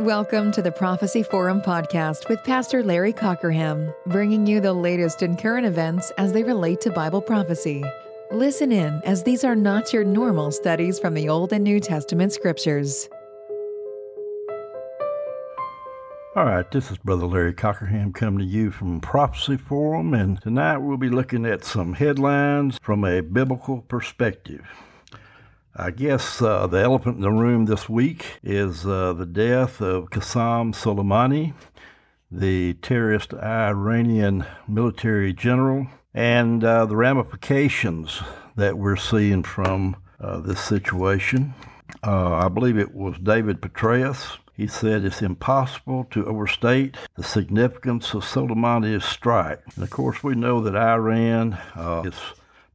Welcome to the Prophecy Forum podcast with Pastor Larry Cockerham, bringing you the latest in current events as they relate to Bible prophecy. Listen in, as these are not your normal studies from the Old and New Testament scriptures. All right, this is Brother Larry Cockerham coming to you from Prophecy Forum, and tonight we'll be looking at some headlines from a biblical perspective. I guess uh, the elephant in the room this week is uh, the death of Qasem Soleimani, the terrorist Iranian military general, and uh, the ramifications that we're seeing from uh, this situation. Uh, I believe it was David Petraeus. He said it's impossible to overstate the significance of Soleimani's strike. And of course, we know that Iran uh, is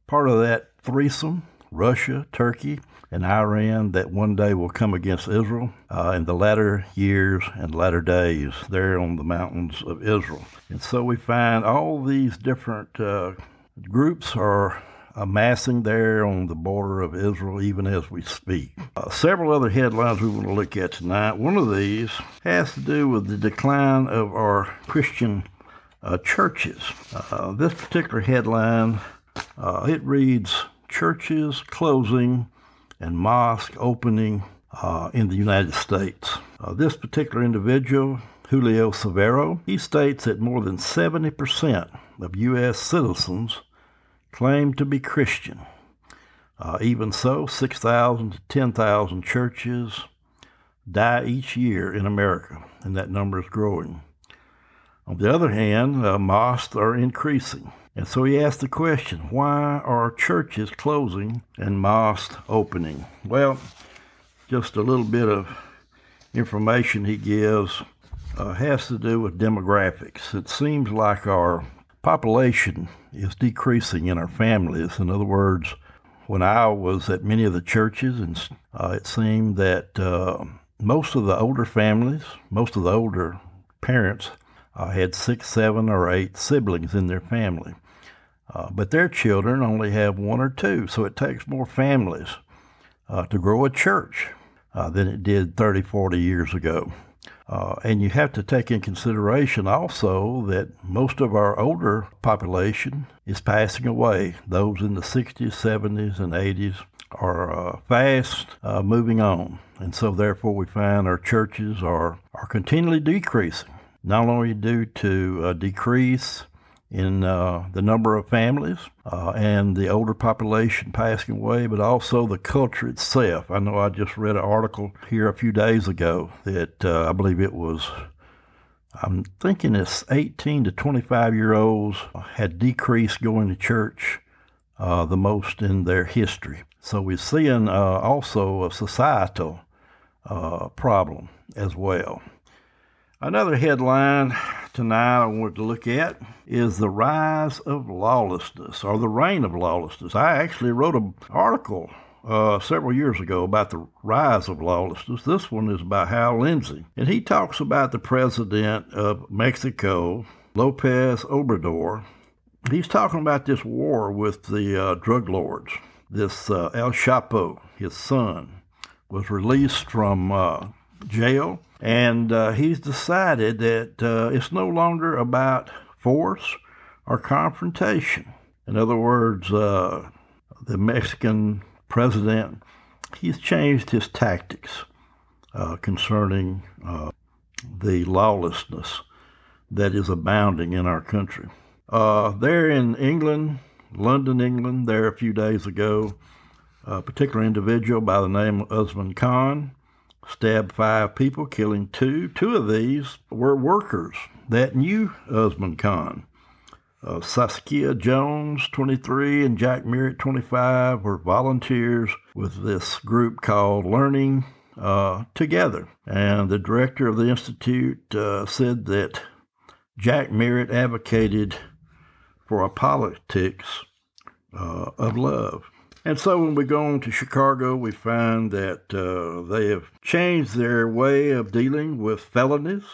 part of that threesome Russia, Turkey, and Iran that one day will come against Israel uh, in the latter years and latter days there on the mountains of Israel. And so we find all these different uh, groups are amassing there on the border of Israel even as we speak. Uh, several other headlines we want to look at tonight. One of these has to do with the decline of our Christian uh, churches. Uh, this particular headline, uh, it reads, churches closing and mosque opening uh, in the United States. Uh, this particular individual, Julio Severo, he states that more than 70% of U.S. citizens claim to be Christian. Uh, even so, 6,000 to 10,000 churches die each year in America, and that number is growing. On the other hand, uh, mosques are increasing. And so he asked the question why are churches closing and mosques opening? Well, just a little bit of information he gives uh, has to do with demographics. It seems like our population is decreasing in our families. In other words, when I was at many of the churches, and uh, it seemed that uh, most of the older families, most of the older parents, uh, had six, seven, or eight siblings in their family. Uh, but their children only have one or two, so it takes more families uh, to grow a church uh, than it did 30, 40 years ago. Uh, and you have to take in consideration also that most of our older population is passing away. Those in the 60s, 70s, and 80s are uh, fast uh, moving on. And so, therefore, we find our churches are, are continually decreasing, not only due to a decrease in uh, the number of families uh, and the older population passing away, but also the culture itself. I know I just read an article here a few days ago that uh, I believe it was, I'm thinking it's 18 to 25 year olds had decreased going to church uh, the most in their history. So we're seeing uh, also a societal uh, problem as well. Another headline tonight I wanted to look at is the rise of lawlessness or the reign of lawlessness. I actually wrote an article uh, several years ago about the rise of lawlessness. This one is by Hal Lindsey, and he talks about the president of Mexico, Lopez Obrador. He's talking about this war with the uh, drug lords. This uh, El Chapo, his son, was released from uh, jail and uh, he's decided that uh, it's no longer about force or confrontation. In other words, uh, the Mexican president, he's changed his tactics uh, concerning uh, the lawlessness that is abounding in our country. Uh, there in England, London, England, there a few days ago, a particular individual by the name of Usman Khan stabbed five people, killing two. Two of these were workers that knew Usman Khan. Uh, Saskia Jones, 23, and Jack Merritt, 25, were volunteers with this group called Learning uh, Together. And the director of the Institute uh, said that Jack Merritt advocated for a politics uh, of love. And so when we go on to Chicago, we find that uh, they have changed their way of dealing with felonies.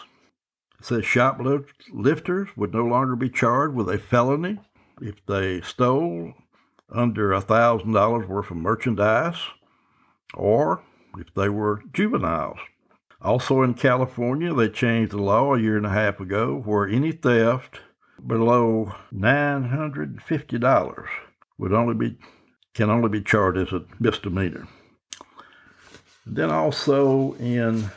It says shoplifters would no longer be charged with a felony if they stole under $1,000 worth of merchandise or if they were juveniles. Also in California, they changed the law a year and a half ago where any theft below $950 would only be can only be charged as a misdemeanor. Then also in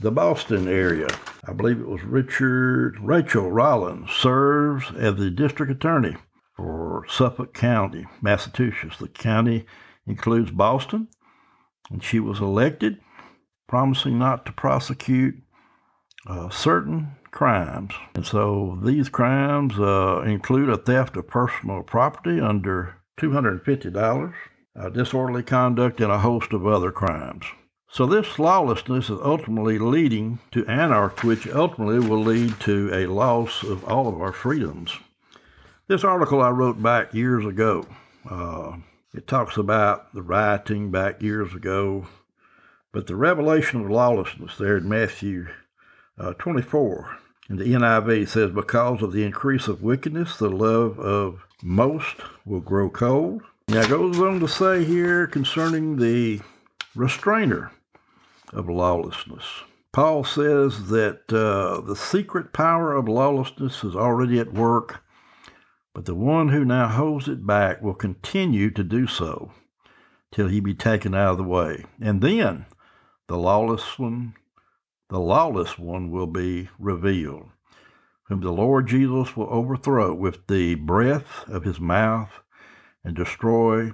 the Boston area, I believe it was Richard Rachel Rollins serves as the district attorney for Suffolk County, Massachusetts. The county includes Boston, and she was elected, promising not to prosecute uh, certain crimes. And so these crimes uh, include a theft of personal property under $250, uh, disorderly conduct, and a host of other crimes. So this lawlessness is ultimately leading to anarchy, which ultimately will lead to a loss of all of our freedoms. This article I wrote back years ago. Uh, it talks about the rioting back years ago, but the revelation of lawlessness there in Matthew uh, 24 in the NIV says, Because of the increase of wickedness, the love of most will grow cold. Now, it goes on to say here concerning the restrainer of lawlessness. Paul says that uh, the secret power of lawlessness is already at work, but the one who now holds it back will continue to do so till he be taken out of the way. And then the lawless one, the lawless one will be revealed, whom the Lord Jesus will overthrow with the breath of his mouth and destroy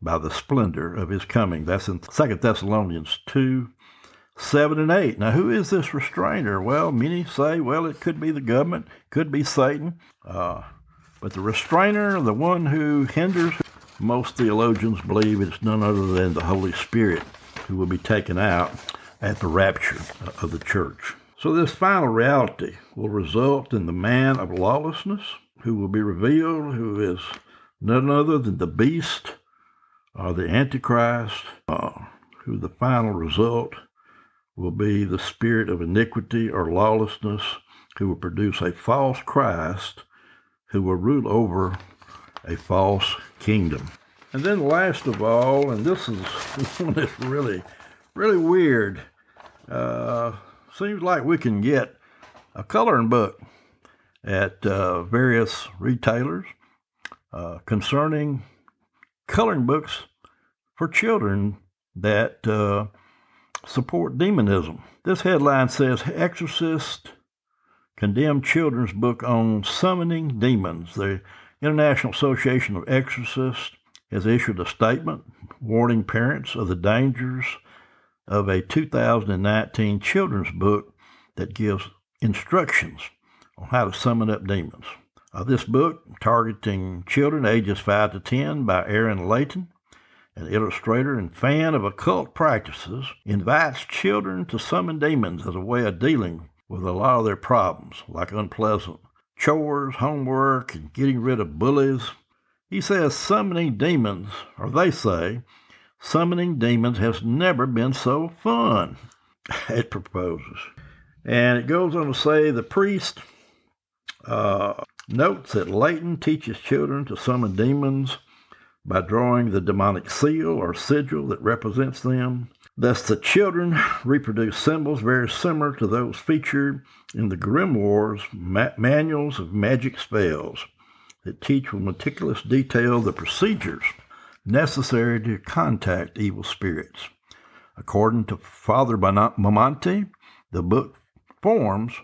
by the splendor of his coming. That's in 2 Thessalonians 2 7 and 8. Now, who is this restrainer? Well, many say, well, it could be the government, could be Satan. Uh, but the restrainer, the one who hinders, most theologians believe it's none other than the Holy Spirit who will be taken out at the rapture of the church. So, this final reality will result in the man of lawlessness who will be revealed, who is none other than the beast or the Antichrist, uh, who the final result will be the spirit of iniquity or lawlessness, who will produce a false Christ, who will rule over a false kingdom. And then, last of all, and this is one that's really, really weird. Uh, seems like we can get a coloring book at uh, various retailers uh, concerning coloring books for children that uh, support demonism. This headline says Exorcist condemned children's book on summoning demons. The International Association of Exorcists has issued a statement warning parents of the dangers of a 2019 children's book that gives instructions on how to summon up demons. Uh, this book, targeting children ages 5 to 10 by Aaron Leighton, an illustrator and fan of occult practices, invites children to summon demons as a way of dealing with a lot of their problems, like unpleasant chores, homework, and getting rid of bullies. He says summoning demons, or they say, summoning demons has never been so fun, it proposes. And it goes on to say the priest uh, notes that Leighton teaches children to summon demons by drawing the demonic seal or sigil that represents them. Thus, the children reproduce symbols very similar to those featured in the grimoires ma- manuals of magic spells that teach with meticulous detail the procedures necessary to contact evil spirits. According to Father Bamonte, the book forms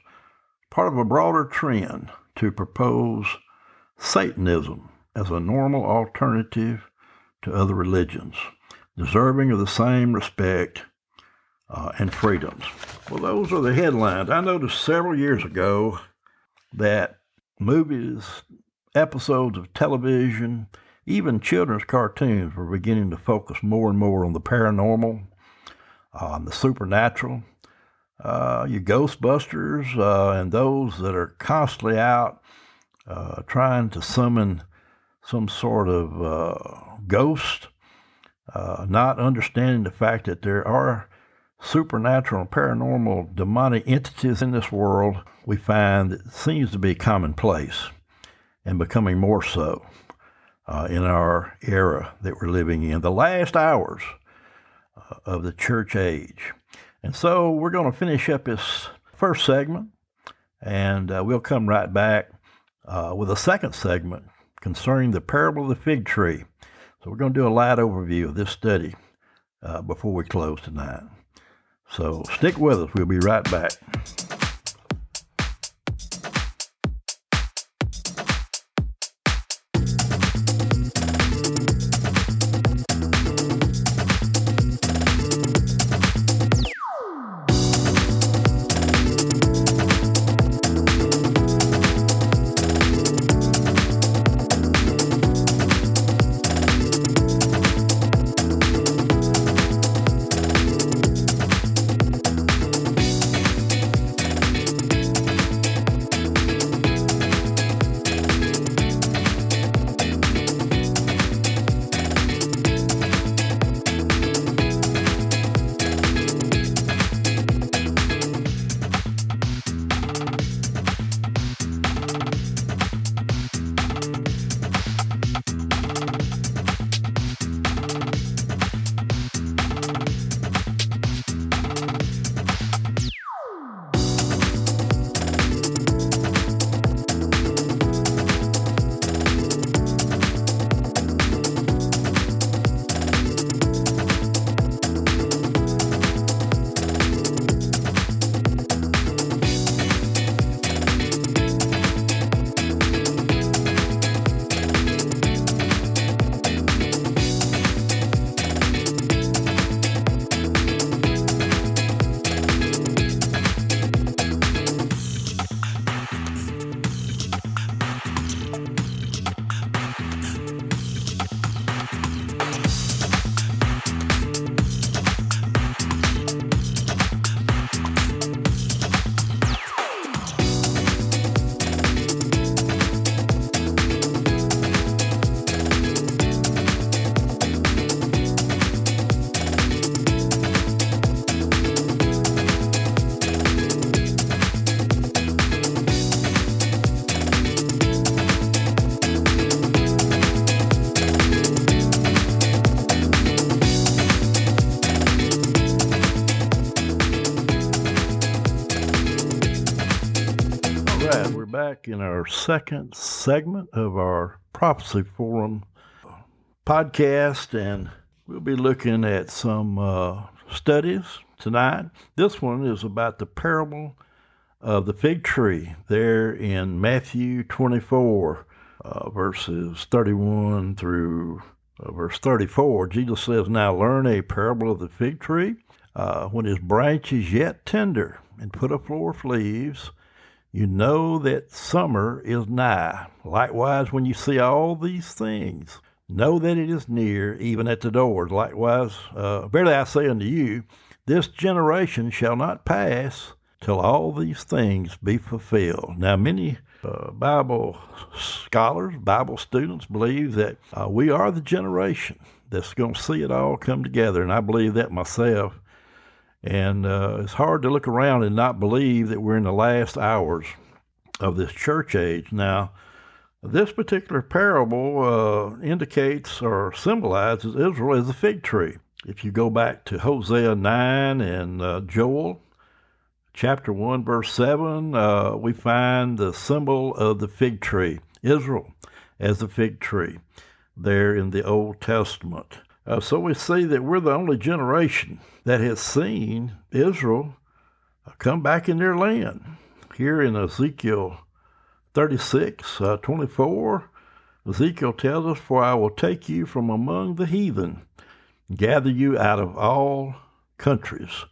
part of a broader trend to propose Satanism as a normal alternative to other religions, deserving of the same respect uh, and freedoms. Well, those are the headlines. I noticed several years ago that movies, episodes of television, even children's cartoons were beginning to focus more and more on the paranormal, on uh, the supernatural. Uh, your Ghostbusters uh, and those that are constantly out uh, trying to summon some sort of uh, ghost, uh, not understanding the fact that there are supernatural and paranormal demonic entities in this world, we find that seems to be commonplace and becoming more so uh, in our era that we're living in, the last hours uh, of the church age. And so we're going to finish up this first segment, and uh, we'll come right back uh, with a second segment concerning the parable of the fig tree. So we're going to do a light overview of this study uh, before we close tonight. So stick with us. We'll be right back. In our second segment of our Prophecy Forum podcast, and we'll be looking at some uh, studies tonight. This one is about the parable of the fig tree there in Matthew 24, uh, verses 31 through uh, verse 34. Jesus says, Now learn a parable of the fig tree. Uh, when his branch is yet tender and put a of leaves, you know that summer is nigh. Likewise, when you see all these things, know that it is near, even at the doors. Likewise, uh, verily I say unto you, this generation shall not pass till all these things be fulfilled. Now, many uh, Bible scholars, Bible students believe that uh, we are the generation that's going to see it all come together, and I believe that myself. And uh, it's hard to look around and not believe that we're in the last hours of this church age. Now, this particular parable uh, indicates or symbolizes Israel as a fig tree. If you go back to Hosea 9 and uh, Joel chapter 1, verse 7, uh, we find the symbol of the fig tree, Israel as a fig tree, there in the Old Testament. Uh, so we see that we're the only generation that has seen Israel come back in their land. Here in Ezekiel 36, uh, 24, Ezekiel tells us, For I will take you from among the heathen, gather you out of all countries,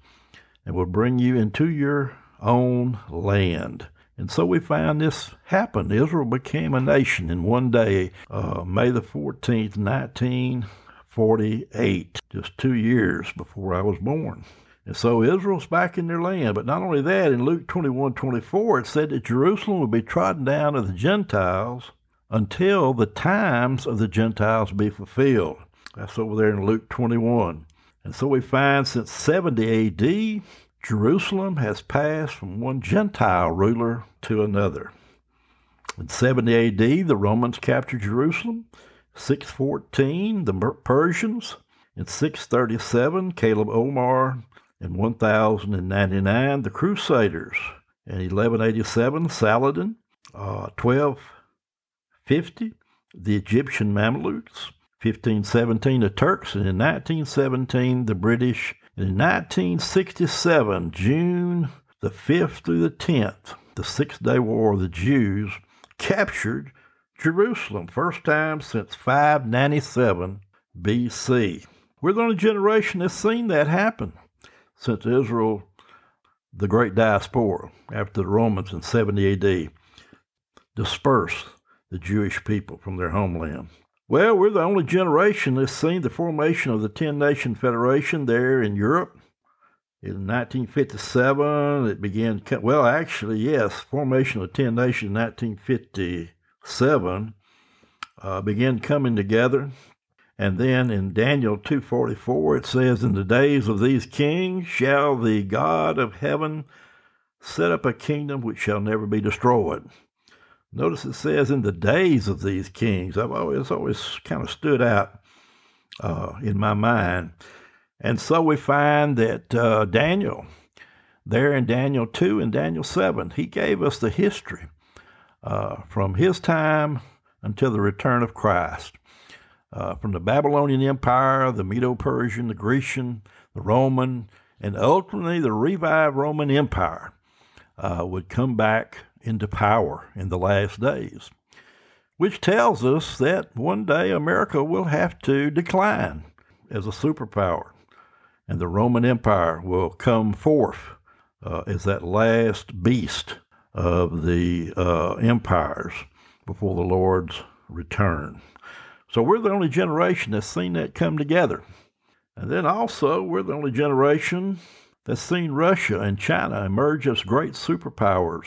and will bring you into your own land. And so we find this happened. Israel became a nation in one day, uh, May the 14th, 19 48, just two years before I was born. And so Israel's back in their land. But not only that, in Luke 21 24, it said that Jerusalem would be trodden down of the Gentiles until the times of the Gentiles be fulfilled. That's over there in Luke 21. And so we find since 70 AD, Jerusalem has passed from one Gentile ruler to another. In 70 AD, the Romans captured Jerusalem. 614, the Persians. In 637, Caliph Omar In 1099, the Crusaders. In 1187, Saladin. Uh, 1250, the Egyptian Mamelukes. 1517, the Turks. And in 1917, the British. And in 1967, June the 5th through the 10th, the Six Day War, the Jews captured Jerusalem, first time since 597 BC. We're the only generation that's seen that happen since Israel, the great diaspora, after the Romans in 70 AD, dispersed the Jewish people from their homeland. Well, we're the only generation that's seen the formation of the 10 Nation Federation there in Europe. In 1957, it began, well, actually, yes, formation of the 10 Nation in 1957 uh, coming together and then in Daniel 2:44 it says in the days of these kings shall the God of heaven set up a kingdom which shall never be destroyed. Notice it says in the days of these kings. I've always always kind of stood out uh, in my mind. And so we find that uh, Daniel, there in Daniel 2 and Daniel 7, he gave us the history uh, from his time until the return of Christ. Uh, from the Babylonian Empire, the Medo Persian, the Grecian, the Roman, and ultimately the revived Roman Empire uh, would come back into power in the last days, which tells us that one day America will have to decline as a superpower, and the Roman Empire will come forth uh, as that last beast of the uh, empires before the Lord's return. So we're the only generation that's seen that come together. And then also, we're the only generation that's seen Russia and China emerge as great superpowers.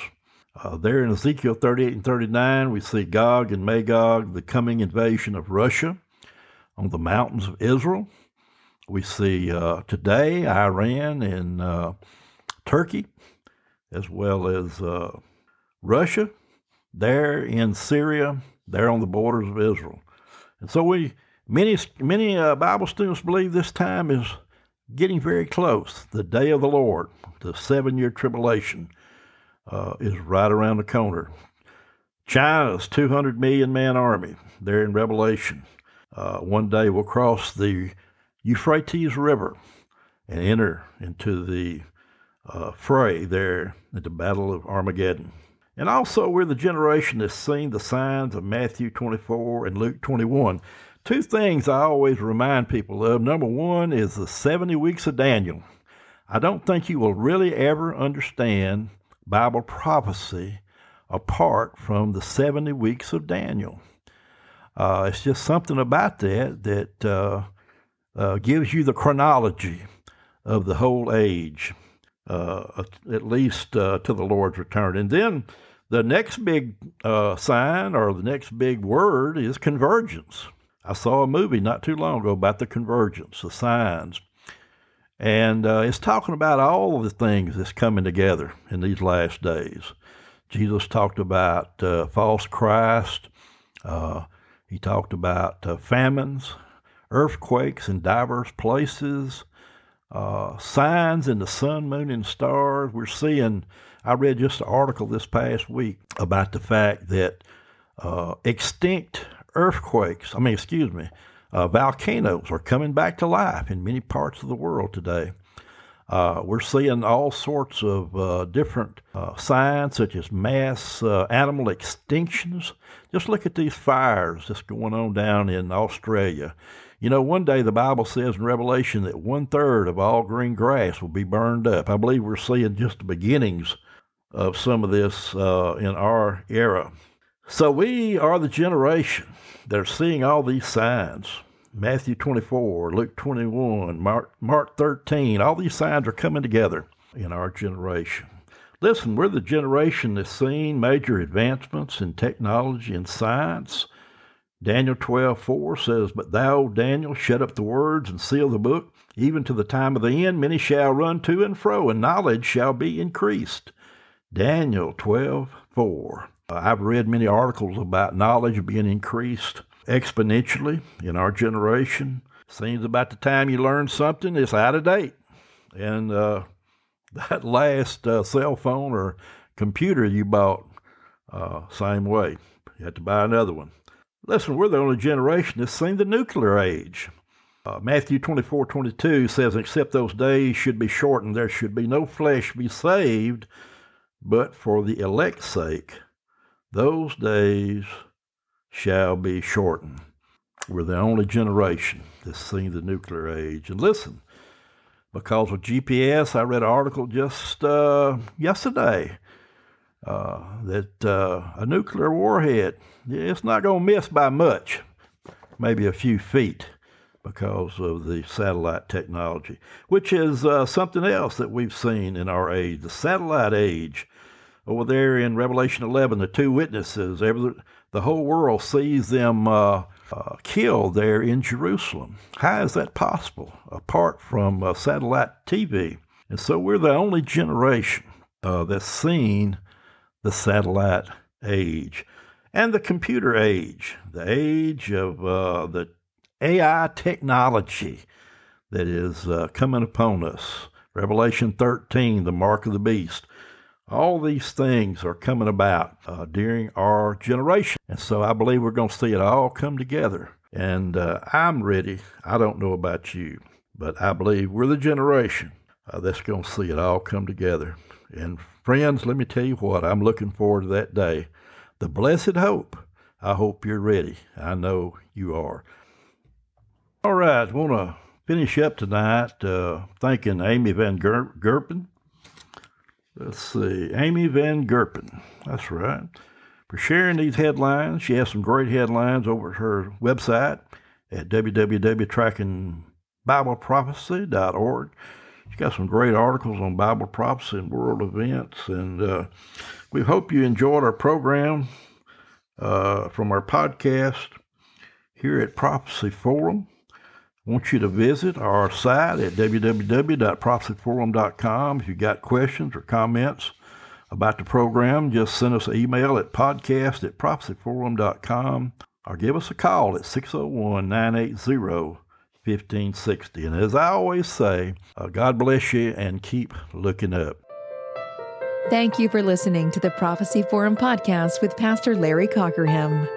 Uh, there in Ezekiel 38 and 39, we see Gog and Magog, the coming invasion of Russia on the mountains of Israel. We see uh, today Iran and uh, Turkey, as well as uh, Russia, there in Syria, there on the borders of Israel. And so we many many uh, Bible students believe this time is getting very close. The day of the Lord, the seven-year tribulation, uh, is right around the corner. China's 200 million man army there in Revelation uh, one day will cross the Euphrates River and enter into the uh, fray there at the Battle of Armageddon. And also, we're the generation that's seen the signs of Matthew 24 and Luke 21. Two things I always remind people of. Number one is the 70 weeks of Daniel. I don't think you will really ever understand Bible prophecy apart from the 70 weeks of Daniel. Uh, it's just something about that that uh, uh, gives you the chronology of the whole age, uh, at least uh, to the Lord's return. And then the next big uh, sign or the next big word is convergence. I saw a movie not too long ago about the convergence, the signs. And uh, it's talking about all of the things that's coming together in these last days. Jesus talked about uh, false Christ. He talked about famines, earthquakes in diverse places, uh, signs in the sun, moon, and stars. We're seeing I read just an article this past week about the fact that uh, extinct earthquakes, I mean, excuse me, uh, volcanoes are coming back to life in many parts of the world today. Uh, we're seeing all sorts of uh, different uh, signs, such as mass uh, animal extinctions. Just look at these fires that's going on down in Australia. You know, one day the Bible says in Revelation that one third of all green grass will be burned up. I believe we're seeing just the beginnings of some of this uh, in our era. So we are the generation that are seeing all these signs. Matthew 24, Luke 21, Mark, Mark 13, all these signs are coming together in our generation. Listen, we're the generation that's seen major advancements in technology and science. Daniel 12, 4 says, But thou, Daniel, shut up the words and seal the book, even to the time of the end. Many shall run to and fro, and knowledge shall be increased. Daniel 12 4. I've read many articles about knowledge being increased exponentially in our generation. Seems about the time you learn something, it's out of date. And uh, that last uh, cell phone or computer you bought, uh, same way. You had to buy another one. Listen, we're the only generation that's seen the nuclear age. Uh, Matthew 24 22 says, Except those days should be shortened, there should be no flesh be saved, but for the elect's sake, those days shall be shortened. We're the only generation that's seen the nuclear age. And listen, because of GPS, I read an article just uh, yesterday uh, that uh, a nuclear warhead, it's not going to miss by much, maybe a few feet because of the satellite technology, which is uh, something else that we've seen in our age, the satellite age. Over there in Revelation 11, the two witnesses, every, the whole world sees them uh, uh, killed there in Jerusalem. How is that possible apart from uh, satellite TV? And so we're the only generation uh, that's seen the satellite age and the computer age, the age of uh, the AI technology that is uh, coming upon us. Revelation 13, the mark of the beast. All these things are coming about uh, during our generation. And so I believe we're going to see it all come together. And uh, I'm ready. I don't know about you, but I believe we're the generation uh, that's going to see it all come together. And friends, let me tell you what, I'm looking forward to that day. The blessed hope. I hope you're ready. I know you are. All right, want to finish up tonight uh, thanking Amy Van Ger- Gerpen Let's see, Amy Van Gerpen. That's right. For sharing these headlines. She has some great headlines over at her website at www.trackingBibleProphecy.org. She's got some great articles on Bible prophecy and world events. And uh, we hope you enjoyed our program uh, from our podcast here at Prophecy Forum want you to visit our site at www.prophecyforum.com. If you've got questions or comments about the program, just send us an email at podcast at prophecyforum.com or give us a call at 601 980 1560. And as I always say, uh, God bless you and keep looking up. Thank you for listening to the Prophecy Forum podcast with Pastor Larry Cockerham.